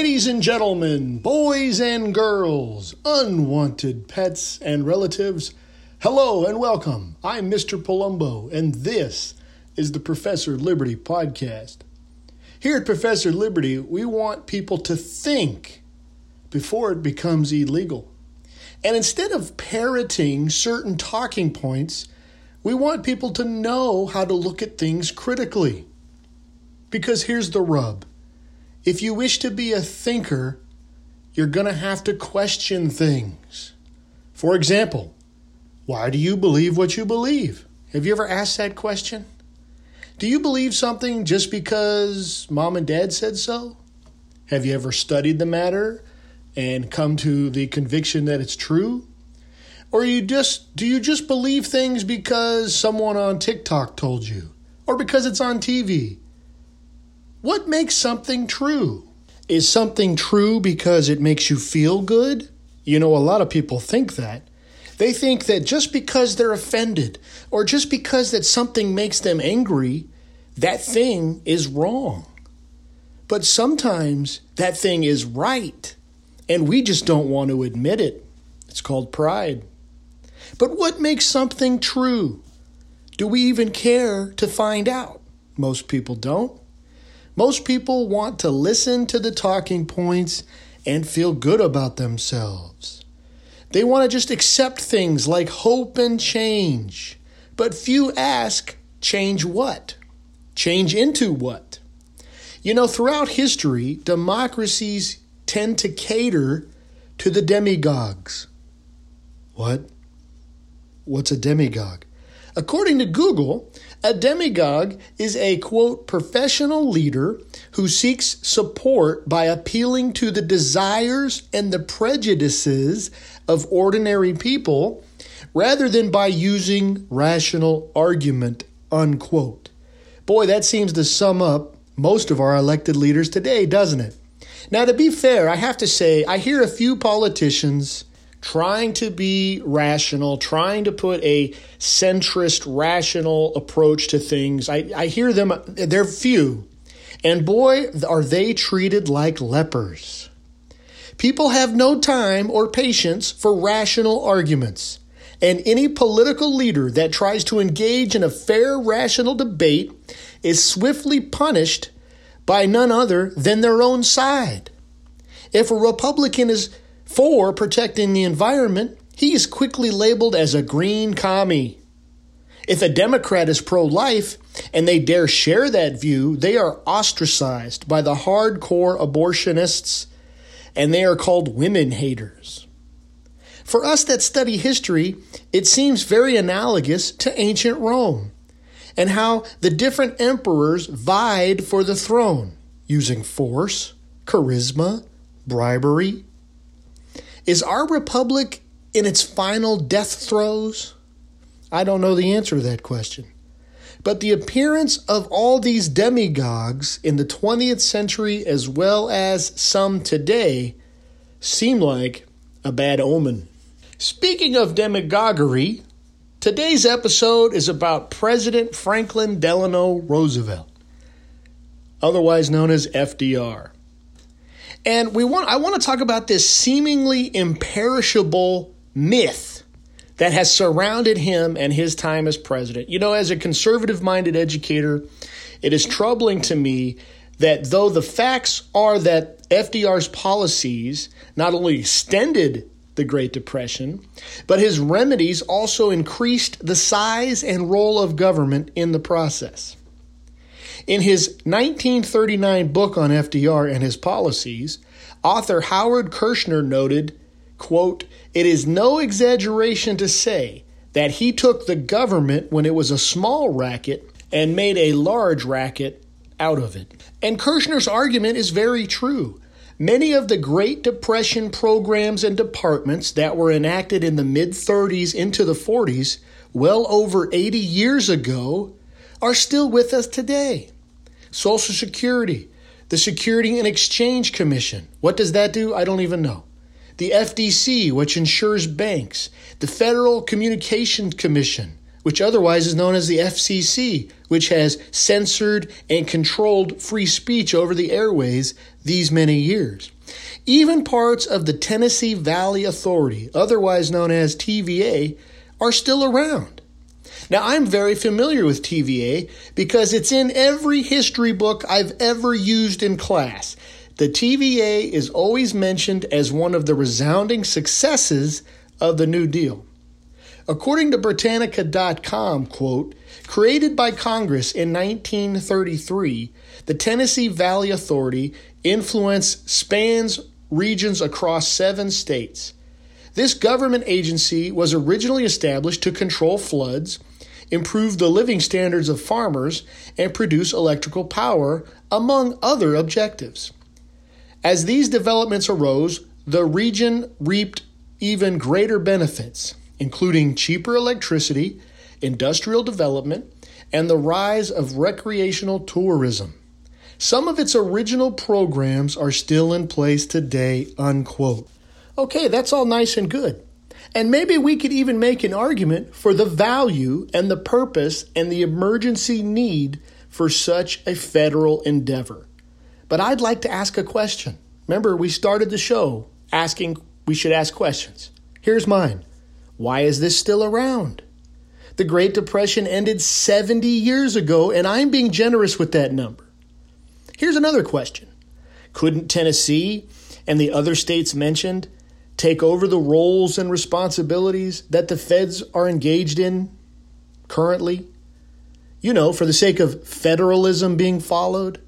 Ladies and gentlemen, boys and girls, unwanted pets and relatives, hello and welcome. I'm Mr. Palumbo, and this is the Professor Liberty Podcast. Here at Professor Liberty, we want people to think before it becomes illegal. And instead of parroting certain talking points, we want people to know how to look at things critically. Because here's the rub if you wish to be a thinker, you're going to have to question things. For example, why do you believe what you believe? Have you ever asked that question? Do you believe something just because mom and dad said so? Have you ever studied the matter and come to the conviction that it's true? Or you just do you just believe things because someone on TikTok told you or because it's on TV? What makes something true? Is something true because it makes you feel good? You know, a lot of people think that. They think that just because they're offended or just because that something makes them angry, that thing is wrong. But sometimes that thing is right, and we just don't want to admit it. It's called pride. But what makes something true? Do we even care to find out? Most people don't. Most people want to listen to the talking points and feel good about themselves. They want to just accept things like hope and change. But few ask, change what? Change into what? You know, throughout history, democracies tend to cater to the demagogues. What? What's a demagogue? According to Google, a demagogue is a quote professional leader who seeks support by appealing to the desires and the prejudices of ordinary people rather than by using rational argument unquote. Boy, that seems to sum up most of our elected leaders today, doesn't it? Now, to be fair, I have to say, I hear a few politicians trying to be rational, trying to put a centrist, rational approach to things. I, I hear them, they're few. And boy, are they treated like lepers. People have no time or patience for rational arguments. And any political leader that tries to engage in a fair, rational debate is swiftly punished by none other than their own side. If a Republican is for protecting the environment, he is quickly labeled as a green commie. If a Democrat is pro life and they dare share that view, they are ostracized by the hardcore abortionists and they are called women haters. For us that study history, it seems very analogous to ancient Rome and how the different emperors vied for the throne using force, charisma, bribery, is our republic in its final death throes? I don't know the answer to that question. But the appearance of all these demagogues in the 20th century, as well as some today, seem like a bad omen. Speaking of demagoguery, today's episode is about President Franklin Delano Roosevelt, otherwise known as FDR. And we want I want to talk about this seemingly imperishable myth that has surrounded him and his time as president. You know, as a conservative minded educator, it is troubling to me that though the facts are that FDR's policies not only extended the Great Depression, but his remedies also increased the size and role of government in the process. In his 1939 book on FDR and his policies, author Howard Kershner noted, quote, It is no exaggeration to say that he took the government when it was a small racket and made a large racket out of it. And Kershner's argument is very true. Many of the Great Depression programs and departments that were enacted in the mid 30s into the 40s, well over 80 years ago, are still with us today. Social Security, the Security and Exchange Commission. What does that do? I don't even know. The FDC, which insures banks, the Federal Communications Commission, which otherwise is known as the FCC, which has censored and controlled free speech over the airways these many years. Even parts of the Tennessee Valley Authority, otherwise known as TVA, are still around. Now, I'm very familiar with TVA because it's in every history book I've ever used in class. The TVA is always mentioned as one of the resounding successes of the New Deal. According to Britannica.com, quote, created by Congress in 1933, the Tennessee Valley Authority influence spans regions across seven states. This government agency was originally established to control floods, improve the living standards of farmers, and produce electrical power, among other objectives. As these developments arose, the region reaped even greater benefits, including cheaper electricity, industrial development, and the rise of recreational tourism. Some of its original programs are still in place today, unquote. Okay, that's all nice and good. And maybe we could even make an argument for the value and the purpose and the emergency need for such a federal endeavor. But I'd like to ask a question. Remember, we started the show asking we should ask questions. Here's mine Why is this still around? The Great Depression ended 70 years ago, and I'm being generous with that number. Here's another question Couldn't Tennessee and the other states mentioned take over the roles and responsibilities that the feds are engaged in currently? You know, for the sake of federalism being followed?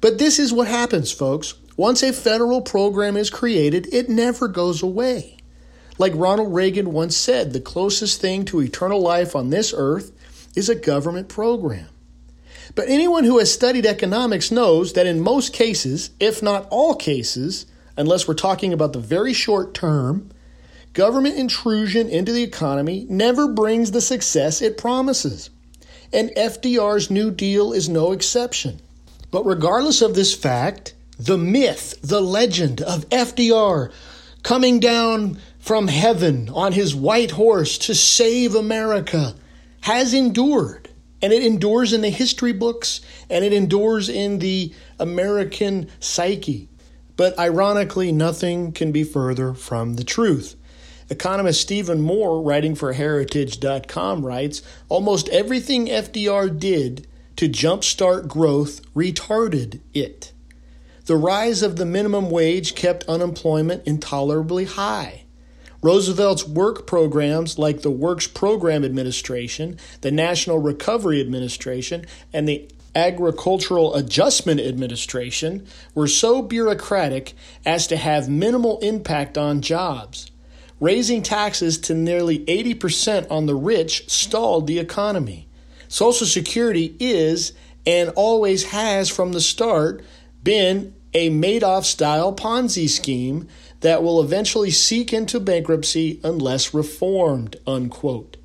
But this is what happens, folks. Once a federal program is created, it never goes away. Like Ronald Reagan once said, the closest thing to eternal life on this earth is a government program. But anyone who has studied economics knows that in most cases, if not all cases, unless we're talking about the very short term, government intrusion into the economy never brings the success it promises. And FDR's New Deal is no exception. But regardless of this fact, the myth, the legend of FDR coming down from heaven on his white horse to save America has endured and it endures in the history books and it endures in the American psyche. But ironically, nothing can be further from the truth. Economist Stephen Moore, writing for Heritage.com, writes Almost everything FDR did to jumpstart growth retarded it. The rise of the minimum wage kept unemployment intolerably high. Roosevelt's work programs like the Works Program Administration, the National Recovery Administration, and the Agricultural Adjustment Administration were so bureaucratic as to have minimal impact on jobs. Raising taxes to nearly 80% on the rich stalled the economy. Social Security is, and always has from the start, been a Madoff style Ponzi scheme that will eventually seek into bankruptcy unless reformed, unquote.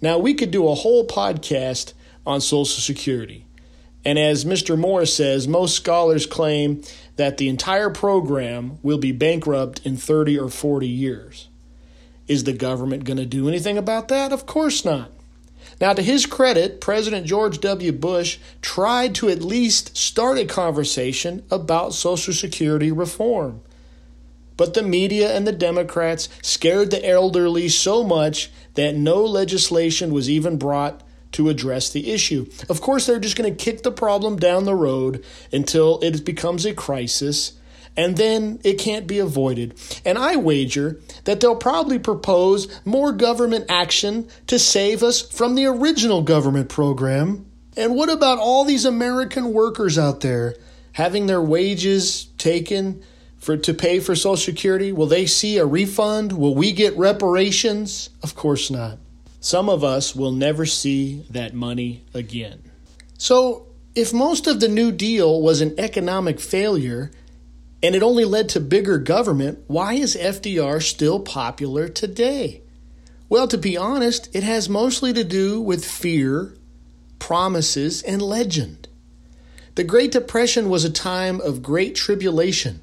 Now, we could do a whole podcast on Social Security. And as Mr. Moore says, most scholars claim that the entire program will be bankrupt in 30 or 40 years. Is the government going to do anything about that? Of course not. Now, to his credit, President George W. Bush tried to at least start a conversation about Social Security reform. But the media and the Democrats scared the elderly so much that no legislation was even brought to address the issue. Of course, they're just going to kick the problem down the road until it becomes a crisis, and then it can't be avoided. And I wager that they'll probably propose more government action to save us from the original government program. And what about all these American workers out there having their wages taken? for to pay for Social Security? Will they see a refund? Will we get reparations? Of course not. Some of us will never see that money again. So, if most of the New Deal was an economic failure and it only led to bigger government, why is FDR still popular today? Well, to be honest, it has mostly to do with fear, promises, and legend. The Great Depression was a time of great tribulation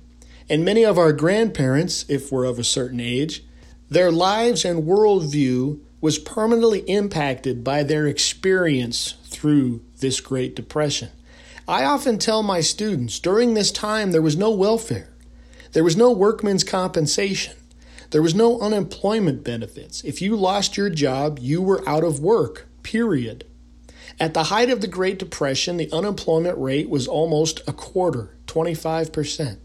and many of our grandparents, if we're of a certain age, their lives and worldview was permanently impacted by their experience through this Great Depression. I often tell my students during this time there was no welfare, there was no workman's compensation, there was no unemployment benefits. If you lost your job, you were out of work, period. At the height of the Great Depression, the unemployment rate was almost a quarter, 25%.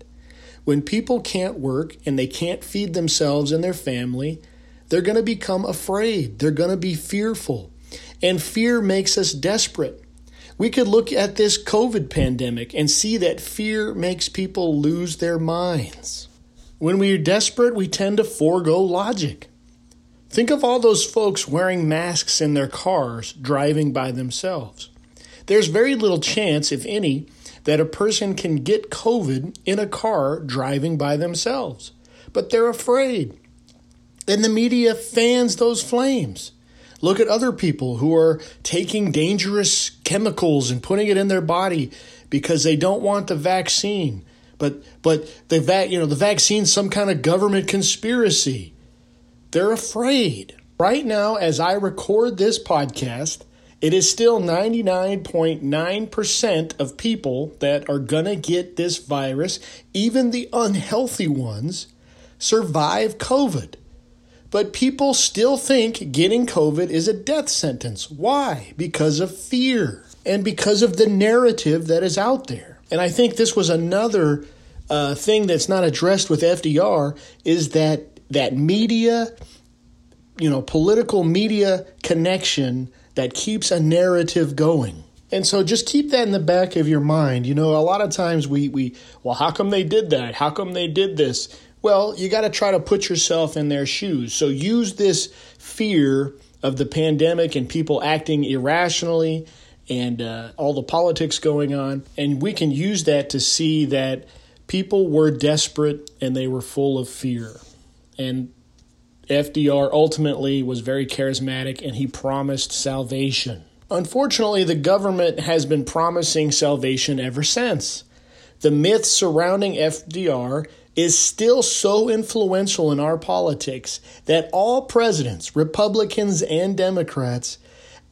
When people can't work and they can't feed themselves and their family, they're going to become afraid. They're going to be fearful. And fear makes us desperate. We could look at this COVID pandemic and see that fear makes people lose their minds. When we are desperate, we tend to forego logic. Think of all those folks wearing masks in their cars driving by themselves. There's very little chance, if any, that a person can get COVID in a car driving by themselves. But they're afraid. And the media fans those flames. Look at other people who are taking dangerous chemicals and putting it in their body because they don't want the vaccine. But but the vac you know the vaccine's some kind of government conspiracy. They're afraid. Right now, as I record this podcast, it is still 99.9% of people that are going to get this virus, even the unhealthy ones, survive COVID. But people still think getting COVID is a death sentence. Why? Because of fear and because of the narrative that is out there. And I think this was another uh, thing that's not addressed with FDR is that that media, you know, political media connection that keeps a narrative going. And so just keep that in the back of your mind. You know, a lot of times we, we well, how come they did that? How come they did this? Well, you got to try to put yourself in their shoes. So use this fear of the pandemic and people acting irrationally and uh, all the politics going on. And we can use that to see that people were desperate and they were full of fear. And FDR ultimately was very charismatic and he promised salvation. Unfortunately, the government has been promising salvation ever since. The myth surrounding FDR is still so influential in our politics that all presidents, Republicans and Democrats,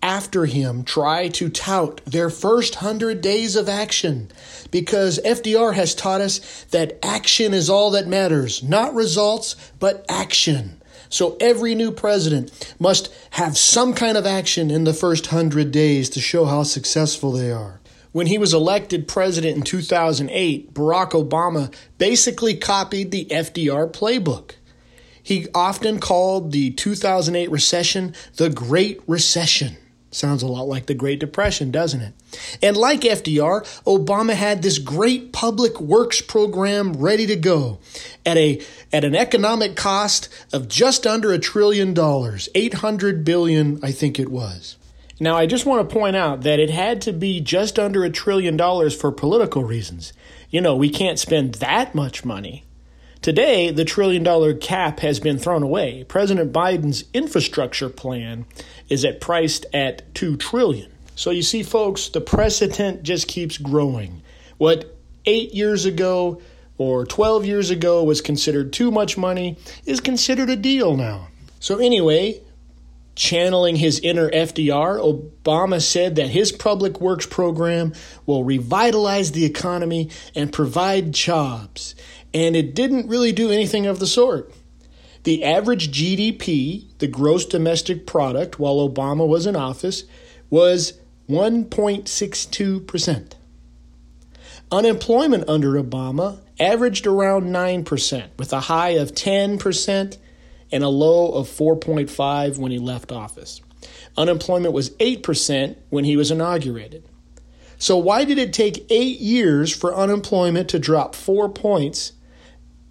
after him try to tout their first hundred days of action because FDR has taught us that action is all that matters, not results, but action. So every new president must have some kind of action in the first hundred days to show how successful they are. When he was elected president in 2008, Barack Obama basically copied the FDR playbook. He often called the 2008 recession the Great Recession. Sounds a lot like the Great Depression, doesn't it? And like FDR, Obama had this great public works program ready to go at a at an economic cost of just under a trillion dollars, 800 billion, I think it was. Now, I just want to point out that it had to be just under a trillion dollars for political reasons. You know, we can't spend that much money. Today, the trillion dollar cap has been thrown away. President Biden's infrastructure plan is at priced at 2 trillion. So you see folks, the precedent just keeps growing. What 8 years ago or 12 years ago was considered too much money is considered a deal now. So anyway, Channeling his inner FDR, Obama said that his public works program will revitalize the economy and provide jobs. And it didn't really do anything of the sort. The average GDP, the gross domestic product, while Obama was in office, was 1.62%. Unemployment under Obama averaged around 9%, with a high of 10% and a low of 4.5 when he left office. Unemployment was 8% when he was inaugurated. So, why did it take eight years for unemployment to drop four points,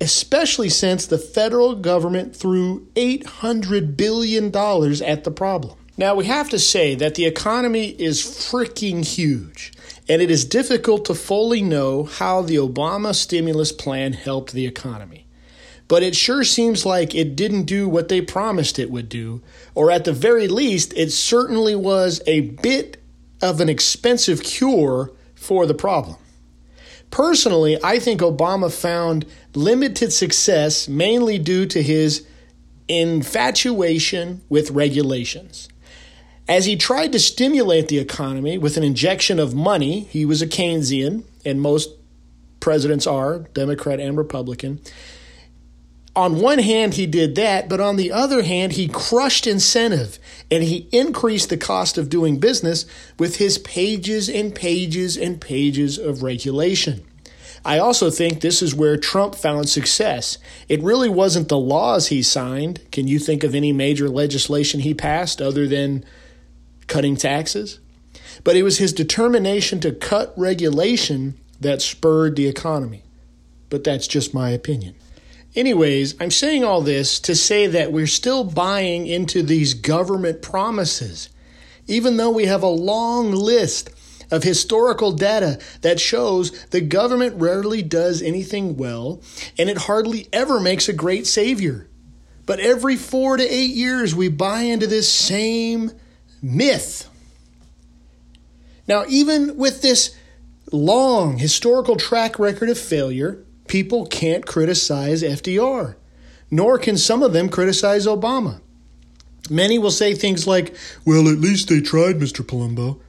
especially since the federal government threw $800 billion at the problem? Now, we have to say that the economy is freaking huge, and it is difficult to fully know how the Obama stimulus plan helped the economy but it sure seems like it didn't do what they promised it would do, or at the very least, it certainly was a bit of an expensive cure for the problem. Personally, I think Obama found limited success mainly due to his infatuation with regulations. As he tried to stimulate the economy with an injection of money, he was a Keynesian, and most presidents are, Democrat and Republican. On one hand, he did that, but on the other hand, he crushed incentive and he increased the cost of doing business with his pages and pages and pages of regulation. I also think this is where Trump found success. It really wasn't the laws he signed. Can you think of any major legislation he passed other than cutting taxes? But it was his determination to cut regulation that spurred the economy. But that's just my opinion. Anyways, I'm saying all this to say that we're still buying into these government promises, even though we have a long list of historical data that shows the government rarely does anything well and it hardly ever makes a great savior. But every four to eight years, we buy into this same myth. Now, even with this long historical track record of failure, people can't criticize FDR, nor can some of them criticize Obama. Many will say things like, well, at least they tried, Mr. Palumbo.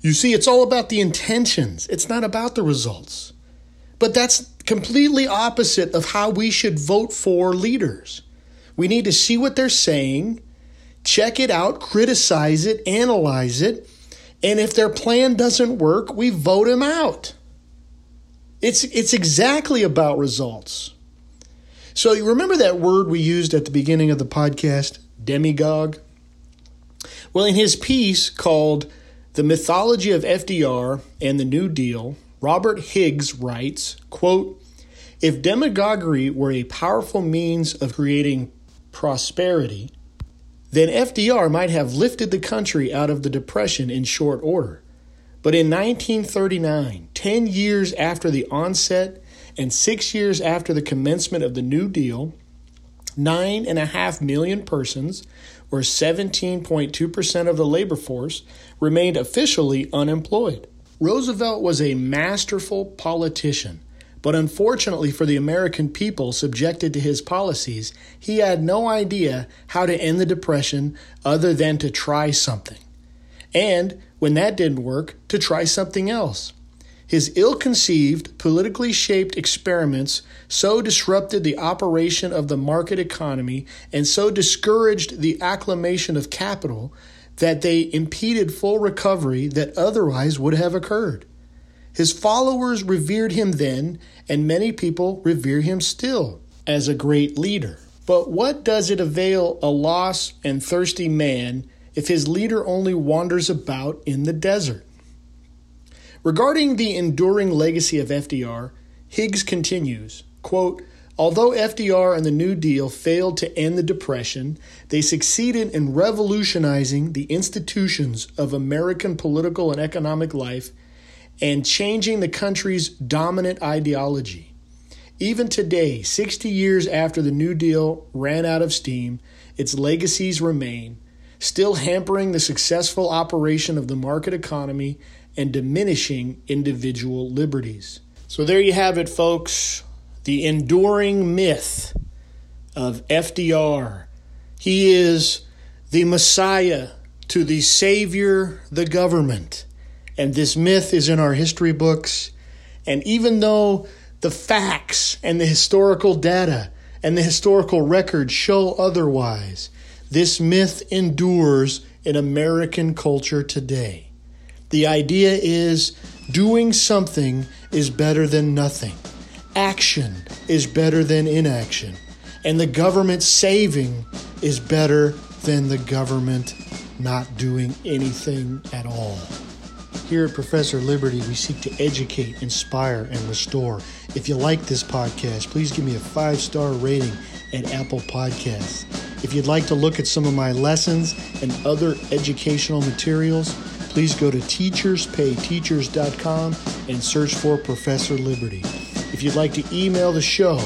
You see, it's all about the intentions, it's not about the results. But that's completely opposite of how we should vote for leaders. We need to see what they're saying, check it out, criticize it, analyze it, and if their plan doesn't work, we vote them out. It's, it's exactly about results. So you remember that word we used at the beginning of the podcast, demagogue? Well, in his piece called The Mythology of FDR and the New Deal, Robert Higgs writes, quote, if demagoguery were a powerful means of creating prosperity, then FDR might have lifted the country out of the Depression in short order. But in 1939, 10 years after the onset and six years after the commencement of the New Deal, nine and a half million persons, or 17.2% of the labor force, remained officially unemployed. Roosevelt was a masterful politician, but unfortunately for the American people subjected to his policies, he had no idea how to end the Depression other than to try something. And when that didn't work, to try something else. His ill conceived, politically shaped experiments so disrupted the operation of the market economy and so discouraged the acclimation of capital that they impeded full recovery that otherwise would have occurred. His followers revered him then, and many people revere him still as a great leader. But what does it avail a lost and thirsty man if his leader only wanders about in the desert? Regarding the enduring legacy of FDR, Higgs continues, quote, Although FDR and the New Deal failed to end the Depression, they succeeded in revolutionizing the institutions of American political and economic life and changing the country's dominant ideology. Even today, 60 years after the New Deal ran out of steam, its legacies remain, still hampering the successful operation of the market economy and diminishing individual liberties. So there you have it, folks. The enduring myth of FDR. He is the Messiah to the Savior, the government. And this myth is in our history books. And even though the facts and the historical data and the historical records show otherwise, this myth endures in American culture today. The idea is doing something is better than nothing. Action is better than inaction. And the government saving is better than the government not doing anything at all. Here at Professor Liberty, we seek to educate, inspire, and restore. If you like this podcast, please give me a five star rating at Apple Podcasts. If you'd like to look at some of my lessons and other educational materials, please go to teacherspayteachers.com and search for Professor Liberty. If you'd like to email the show,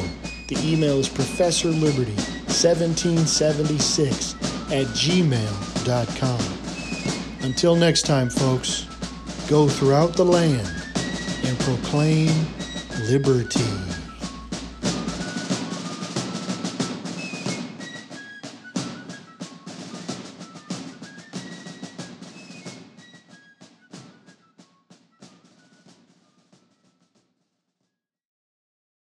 the email is professorliberty1776 at gmail.com. Until next time, folks, go throughout the land and proclaim liberty.